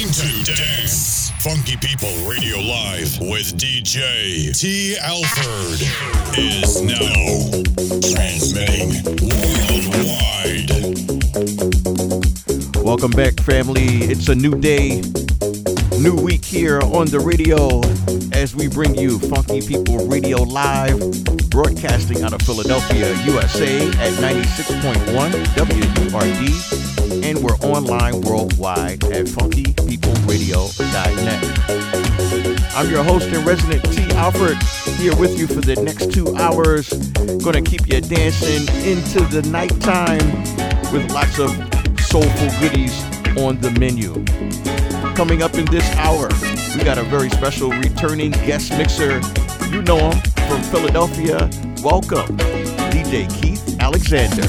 time to dance. Funky People Radio Live with DJ T. Alford is now transmitting worldwide. Welcome back, family. It's a new day, new week here on the radio as we bring you Funky People Radio Live, broadcasting out of Philadelphia, USA at 96.1 WURD and we're online worldwide at funkypeopleradio.net. I'm your host and resident T. Alfred here with you for the next two hours. Gonna keep you dancing into the nighttime with lots of soulful goodies on the menu. Coming up in this hour, we got a very special returning guest mixer. You know him from Philadelphia. Welcome, DJ Keith Alexander.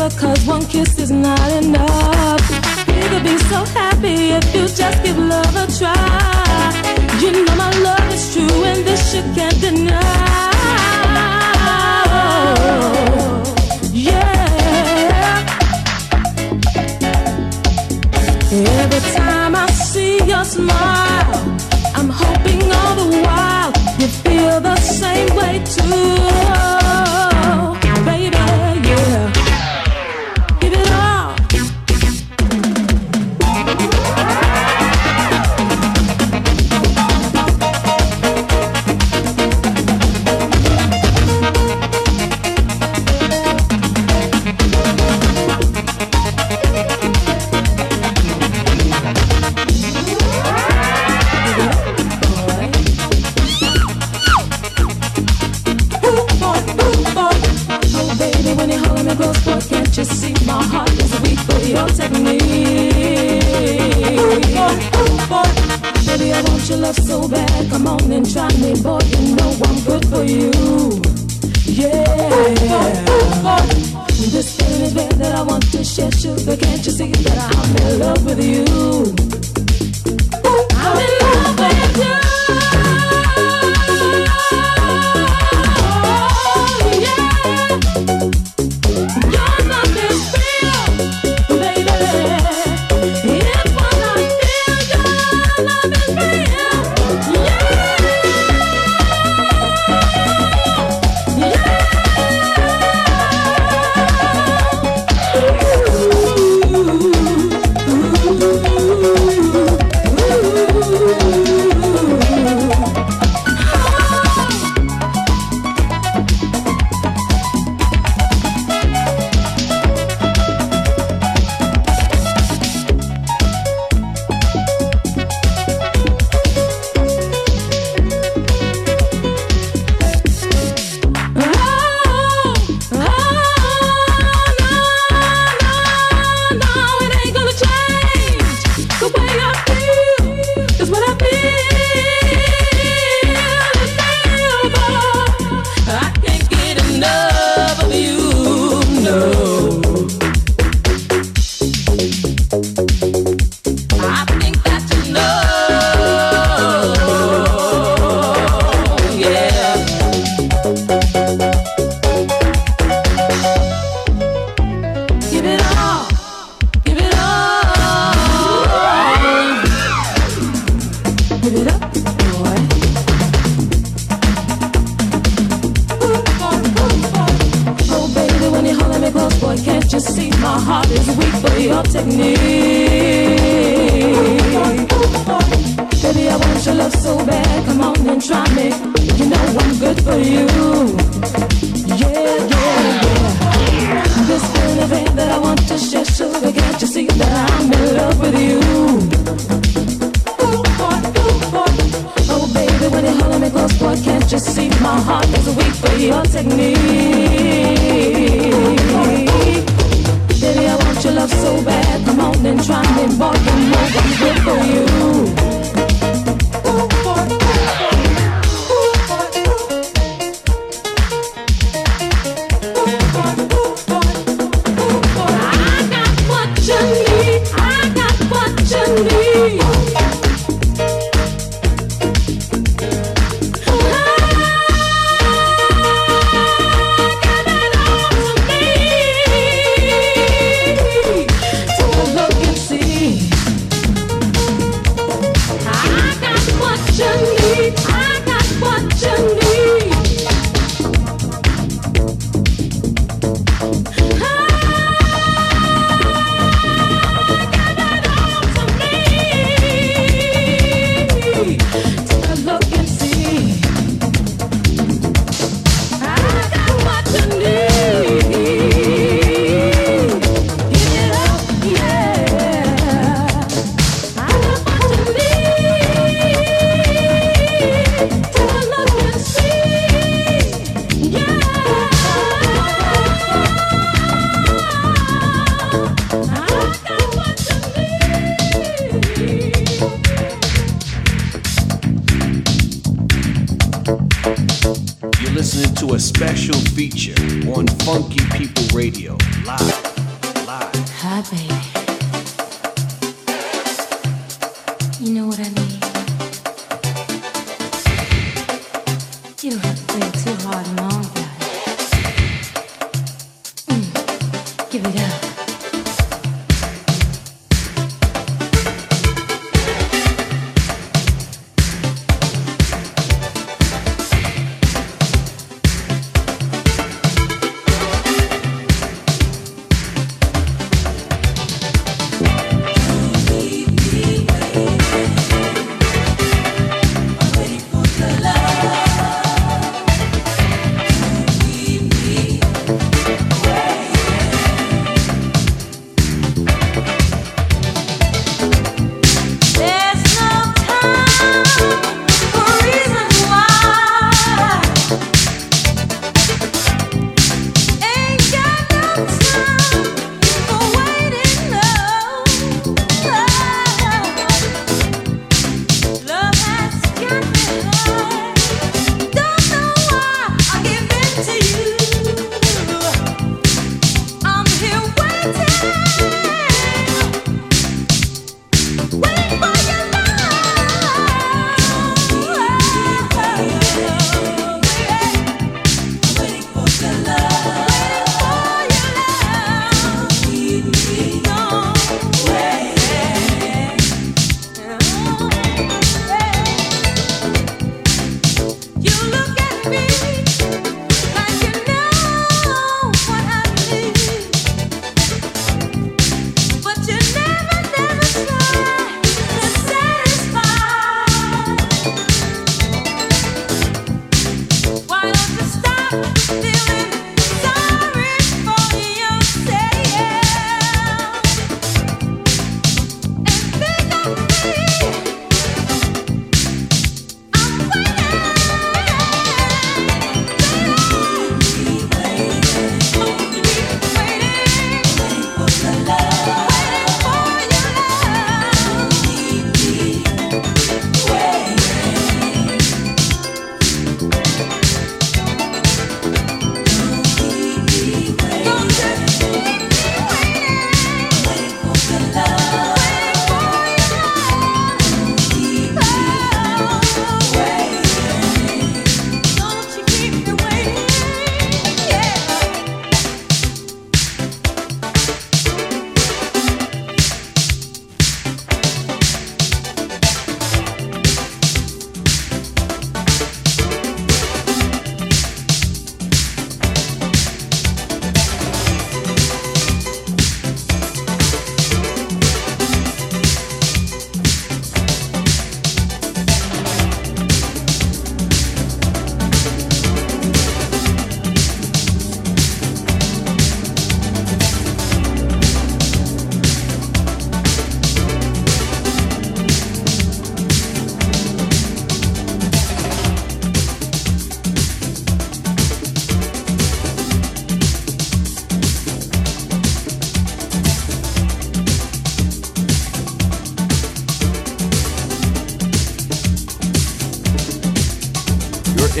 closer, cause one kiss is not enough. We could be so happy if you just give love a try. You know my love is true, and this you can't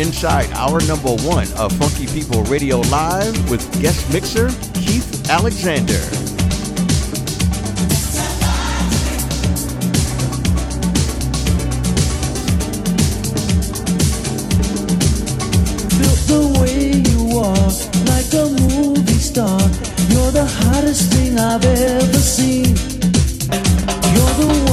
inside our number one of Funky People Radio Live with guest mixer Keith Alexander. Built the way you are, like a movie star. You're the hottest thing I've ever seen. You're the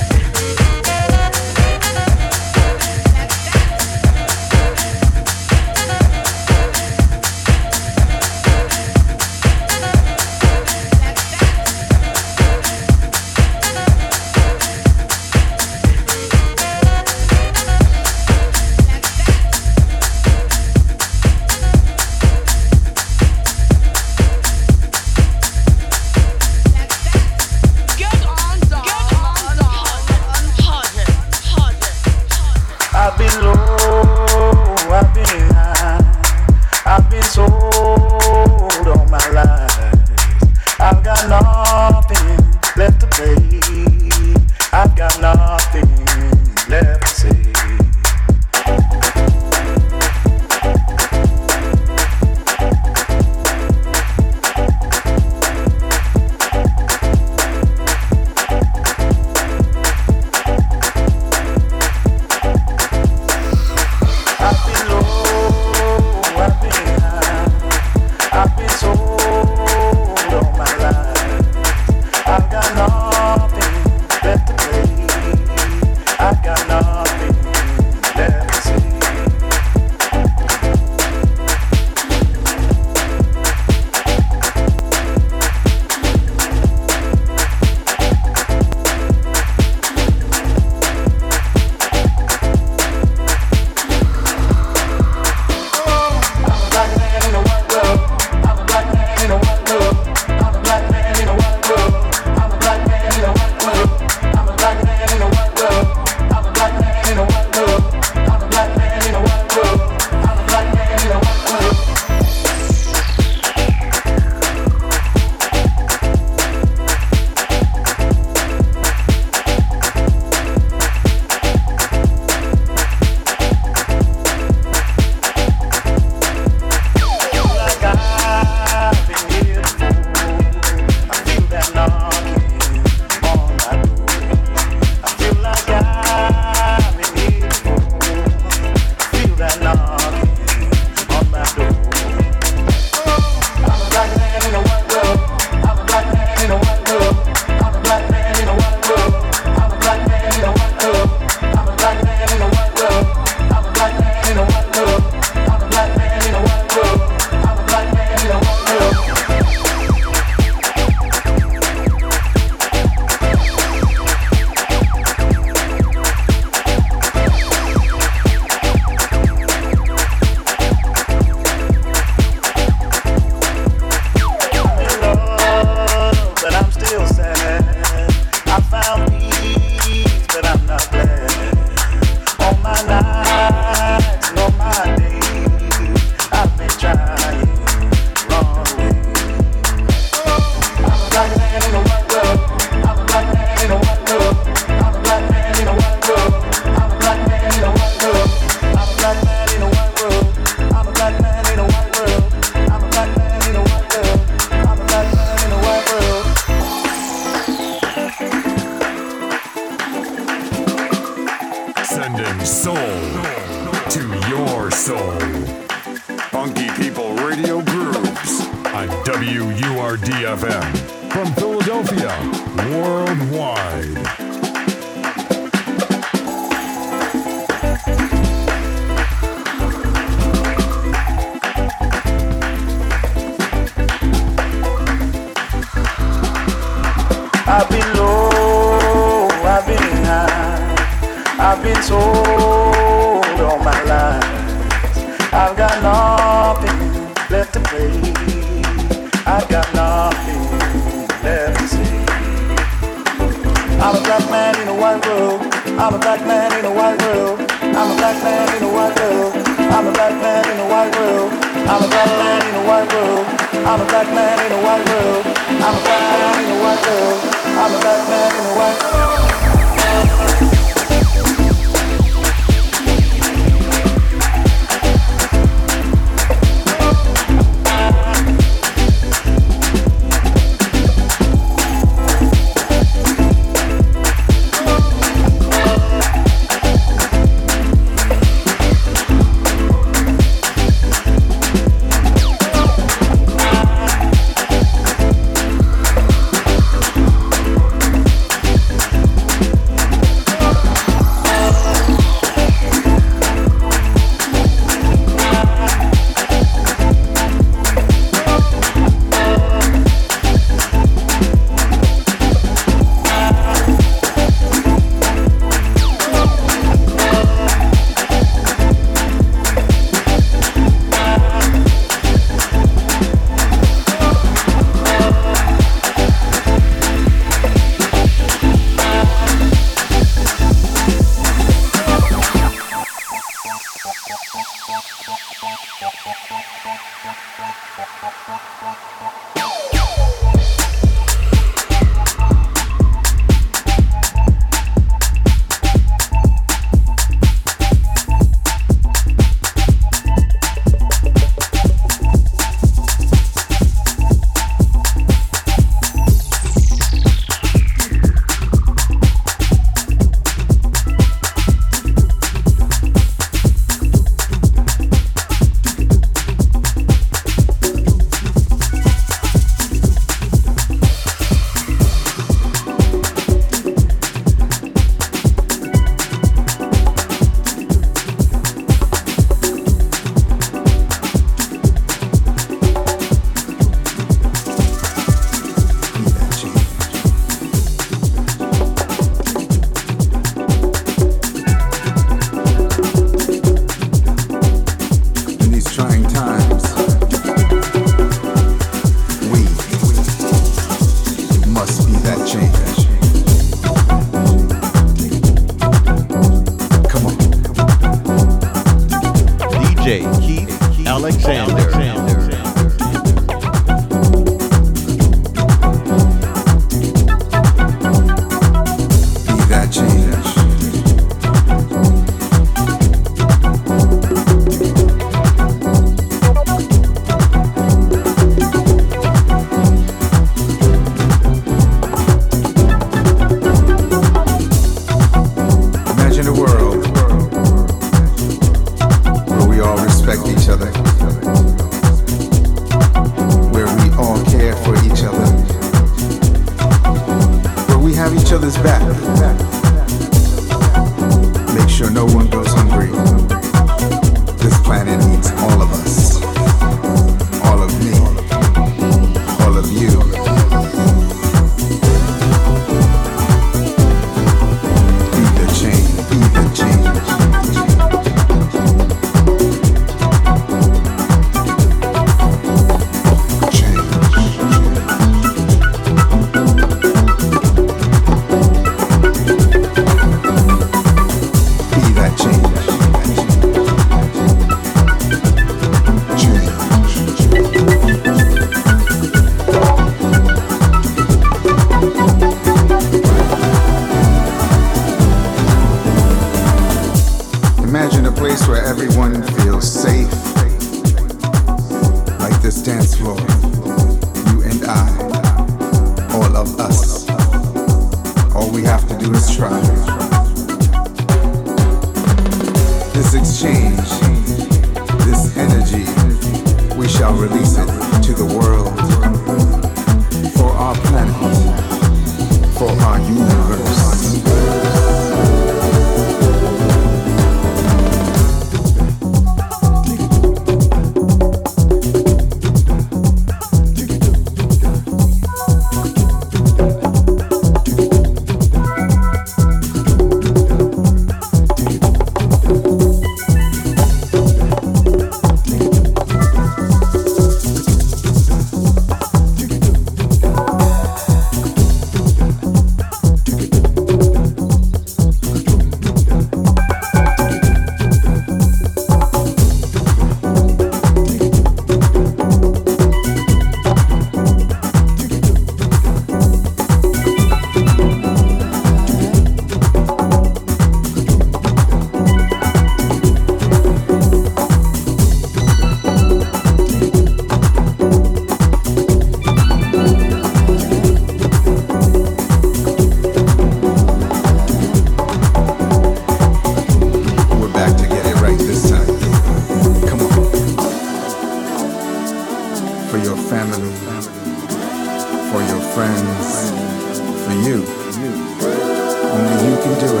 do it.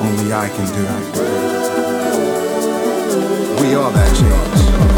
Only I can do it. We are that change.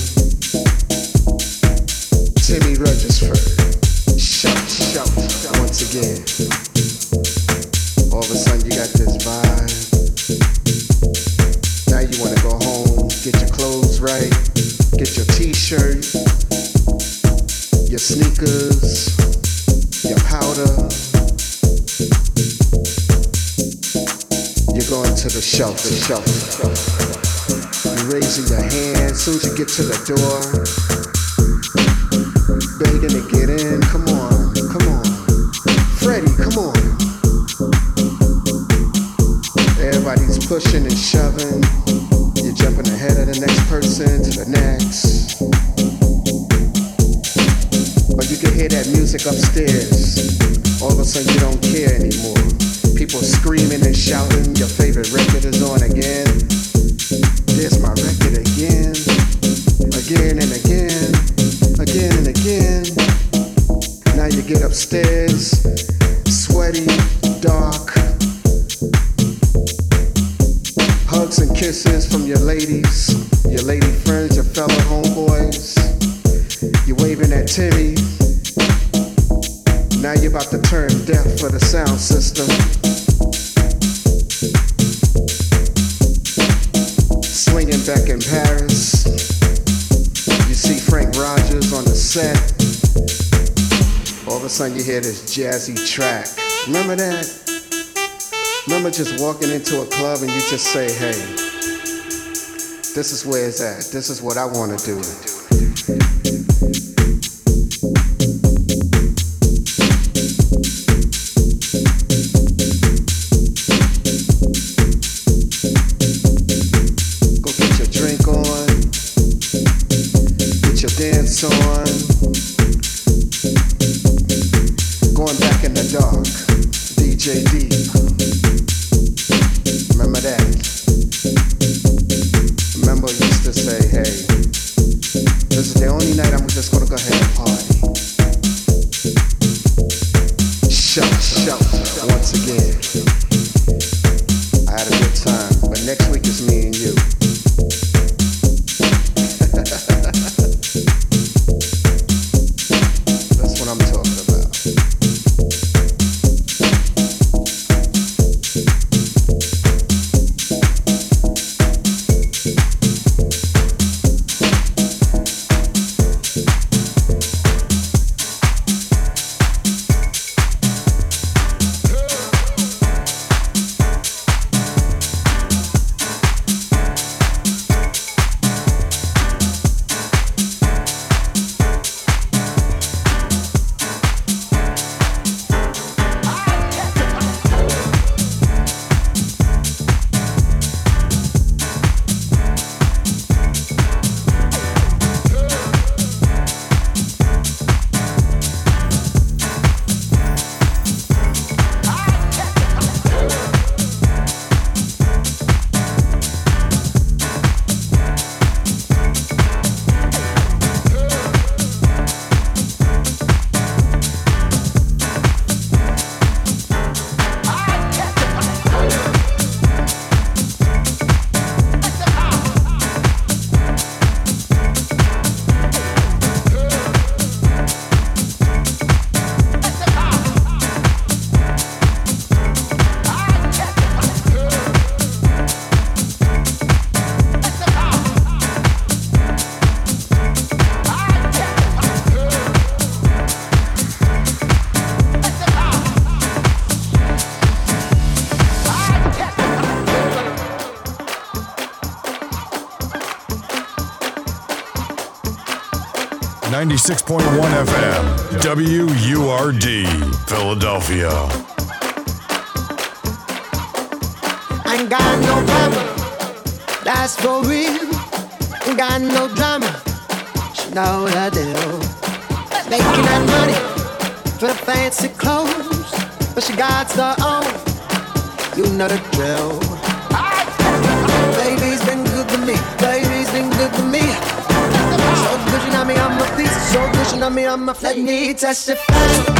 to the door. just say, hey, this is where it's at. This is what I want to do. 96.1 FM, WURD, Philadelphia. I ain't got no drama, that's for real. Ain't got no drama, she know what I do. Making that money for the fancy clothes, but she got her own. You know the drill. So pushing on me on my flat, need testify.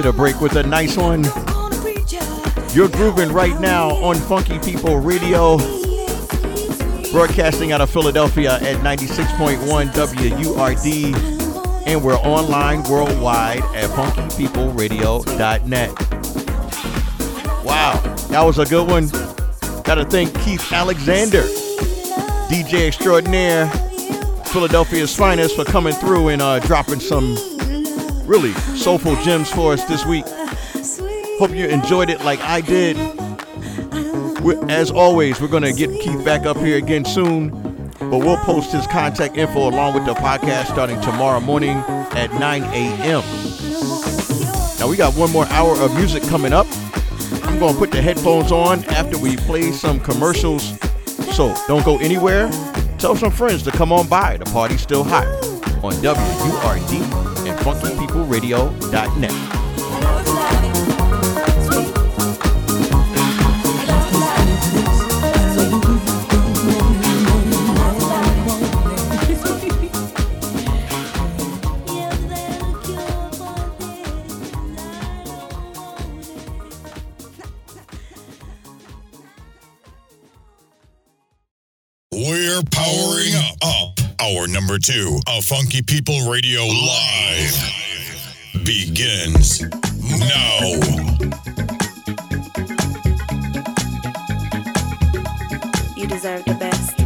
Into the break with a nice one. You're grooving right now on Funky People Radio, broadcasting out of Philadelphia at 96.1 WURD, and we're online worldwide at funkypeopleradio.net. Wow, that was a good one. Gotta thank Keith Alexander, DJ extraordinaire, Philadelphia's finest, for coming through and uh, dropping some really soulful gems for us this week. Hope you enjoyed it like I did. We're, as always, we're going to get Keith back up here again soon, but we'll post his contact info along with the podcast starting tomorrow morning at 9 a.m. Now, we got one more hour of music coming up. I'm going to put the headphones on after we play some commercials. So don't go anywhere. Tell some friends to come on by. The party's still hot on WURD funkypeopleradio.net. We're powering up, up. Number two of Funky People Radio Live begins now. You deserve the best.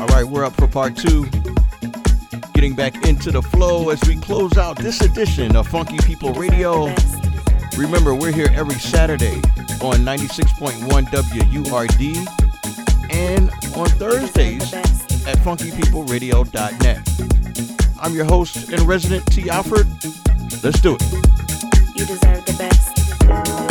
All right, we're up for part two. Getting back into the flow as we close out this edition of Funky People Radio. Remember, we're here every Saturday on 96.1 WURD and on Thursdays at funkypeopleradio.net. I'm your host and resident T. Alfred. Let's do it. You deserve the best.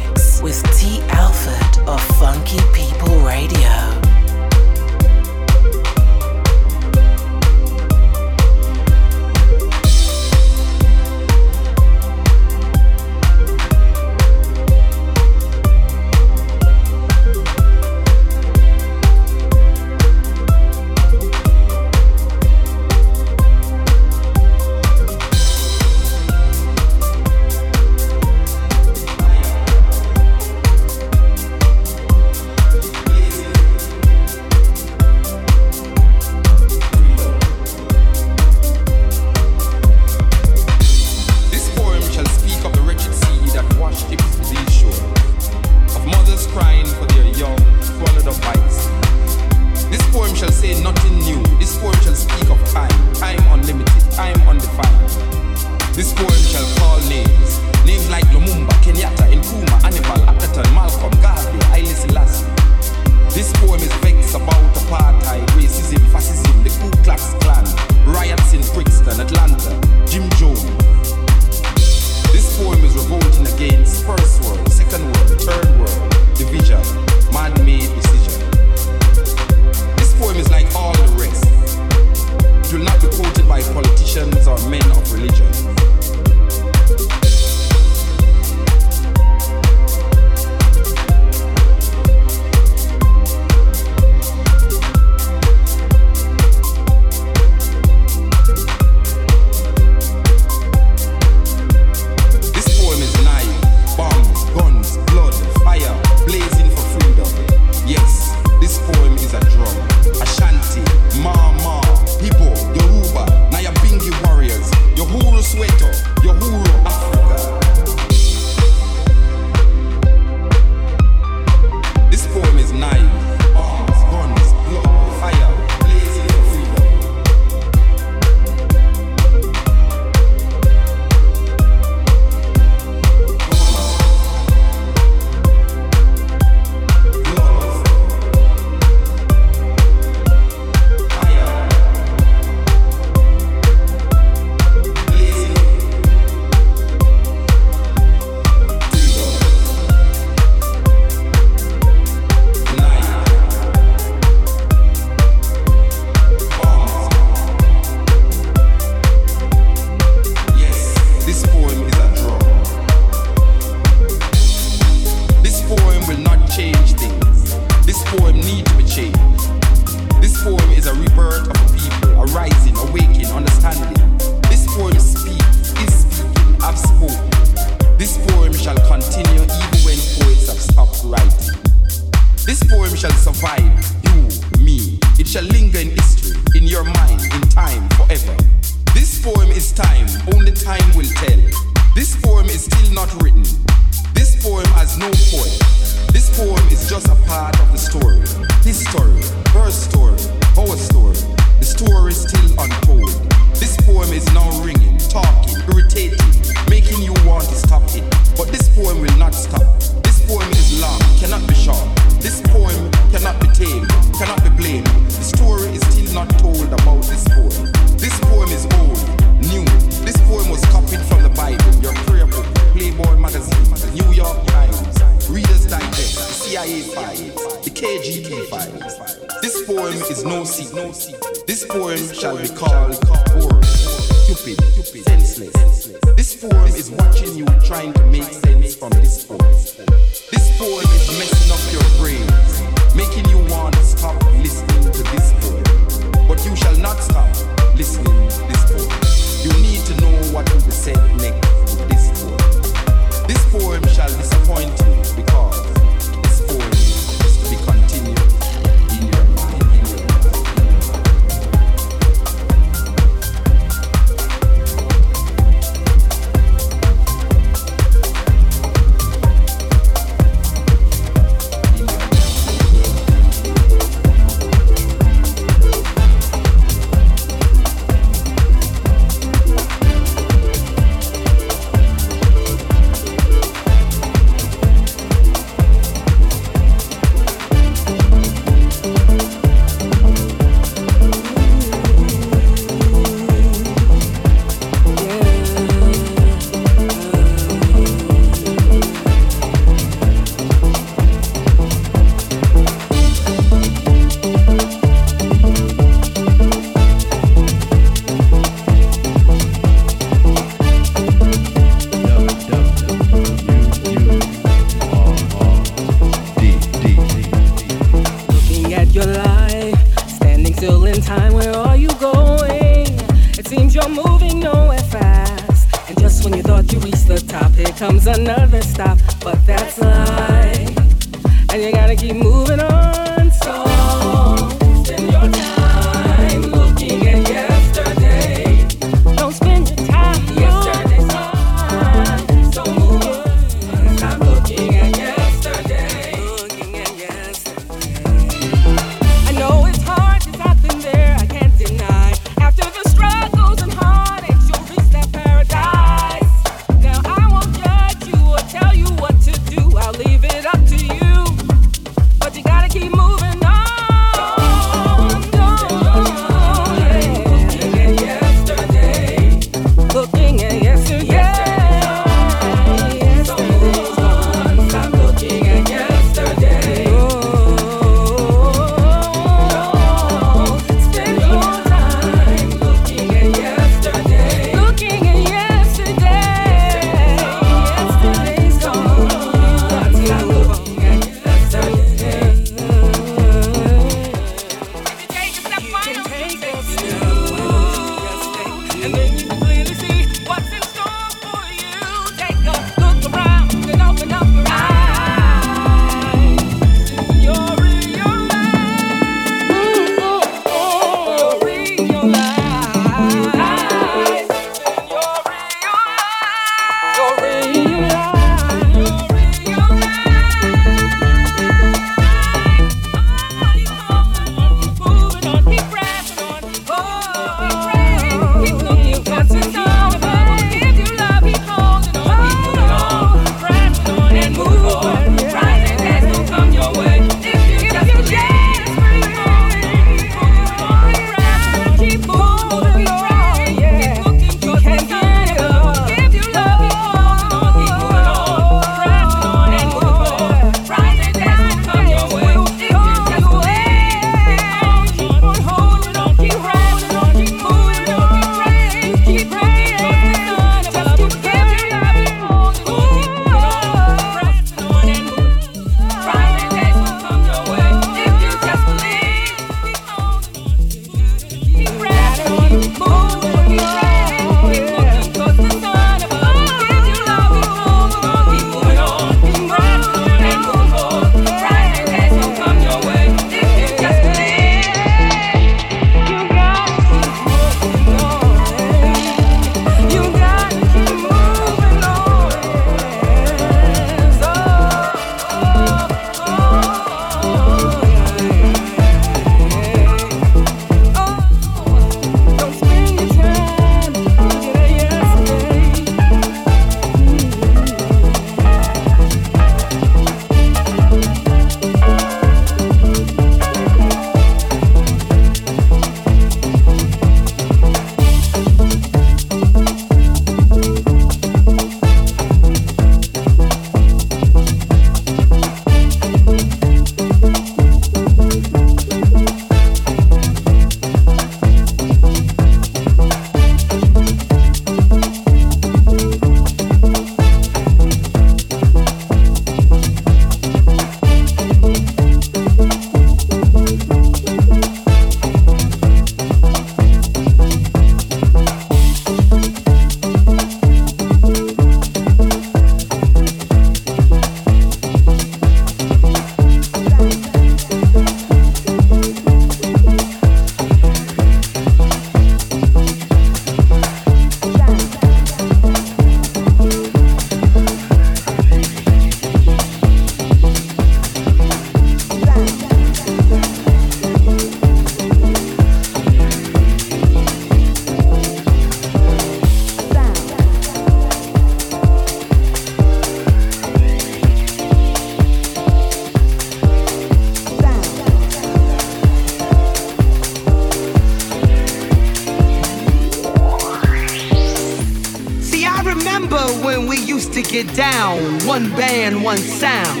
one band, one sound.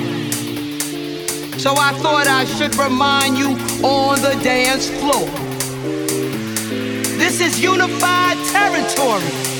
So I thought I should remind you on the dance floor. This is unified territory.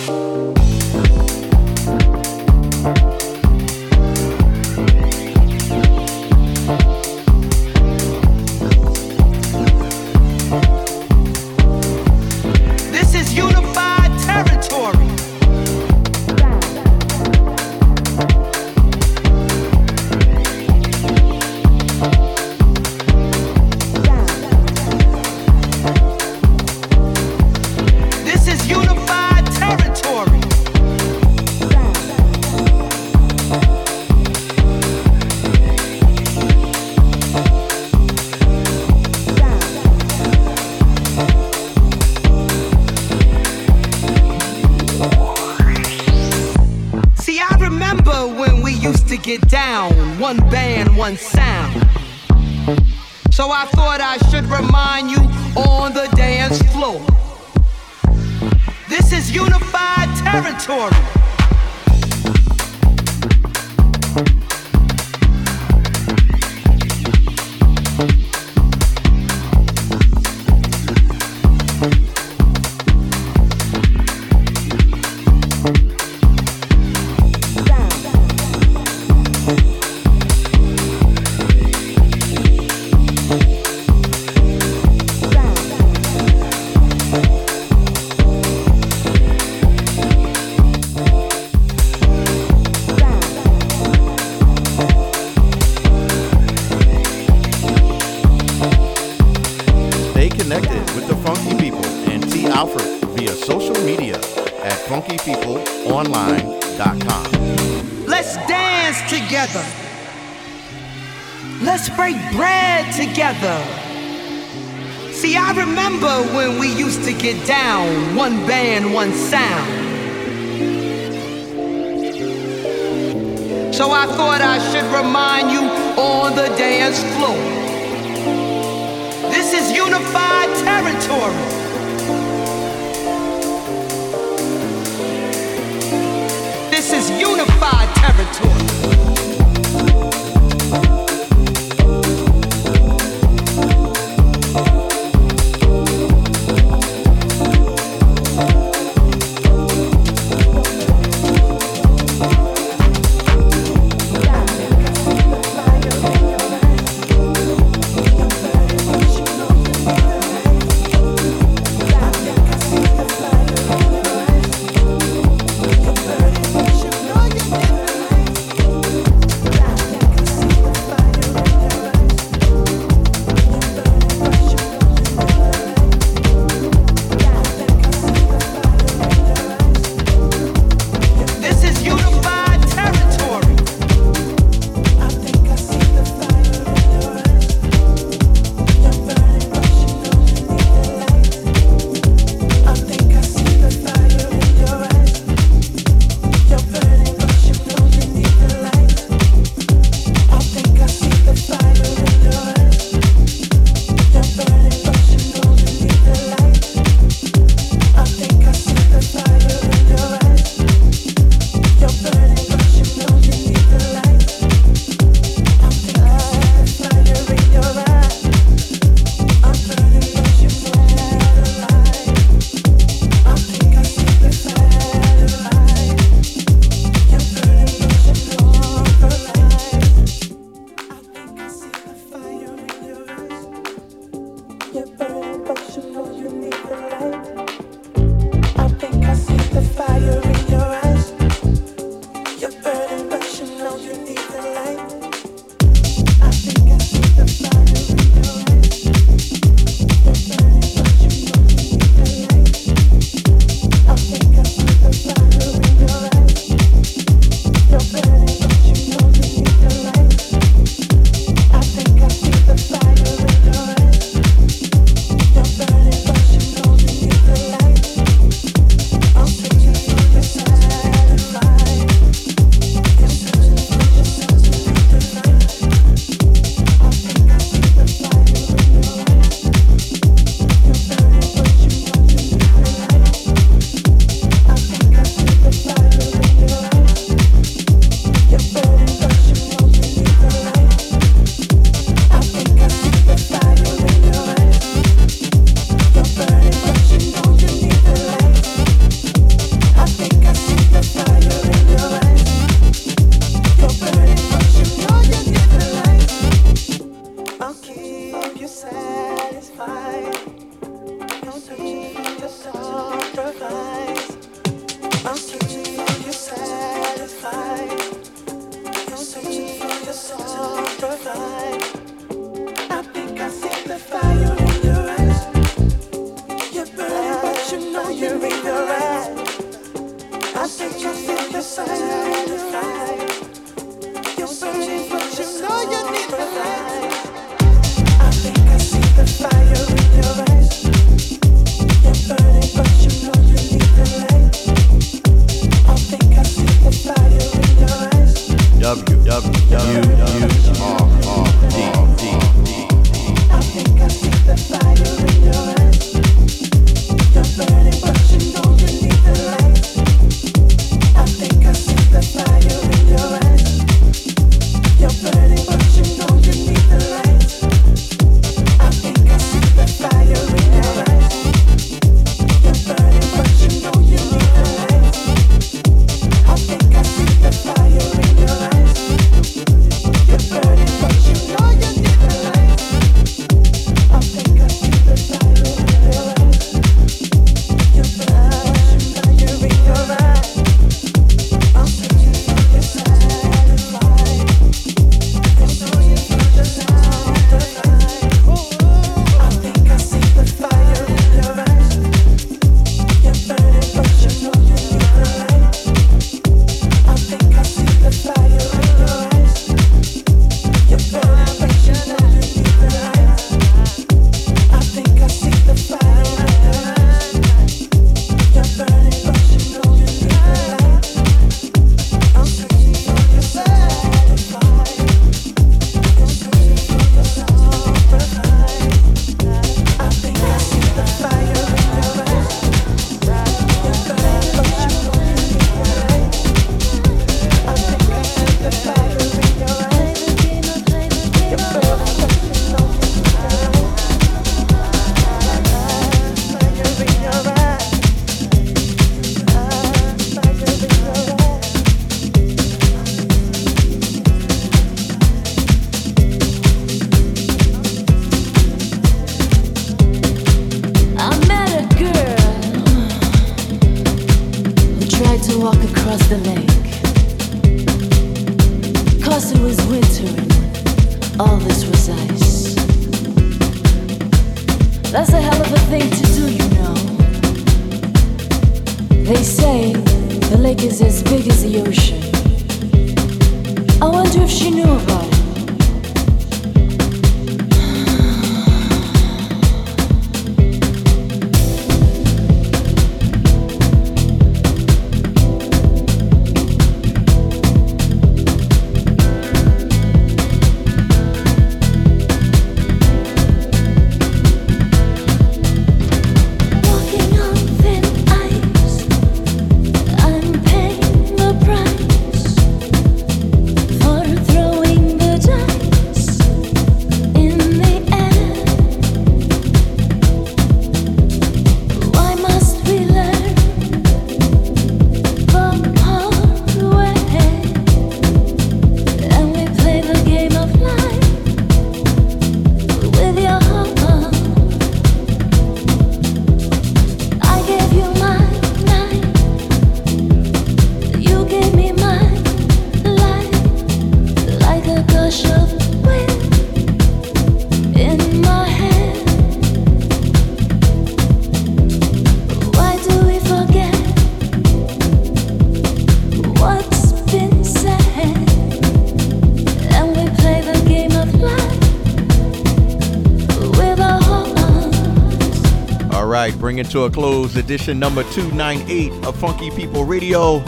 All right, bring to a close. Edition number 298 of Funky People Radio.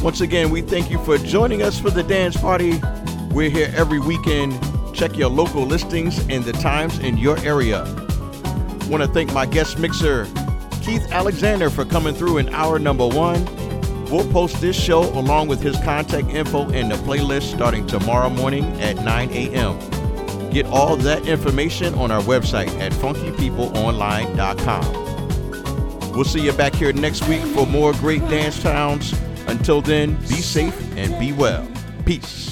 Once again, we thank you for joining us for the dance party. We're here every weekend. Check your local listings and the times in your area. Want to thank my guest mixer, Keith Alexander, for coming through in hour number one. We'll post this show along with his contact info in the playlist starting tomorrow morning at 9 a.m. Get all that information on our website at funkypeopleonline.com. We'll see you back here next week for more great dance towns. Until then, be safe and be well. Peace.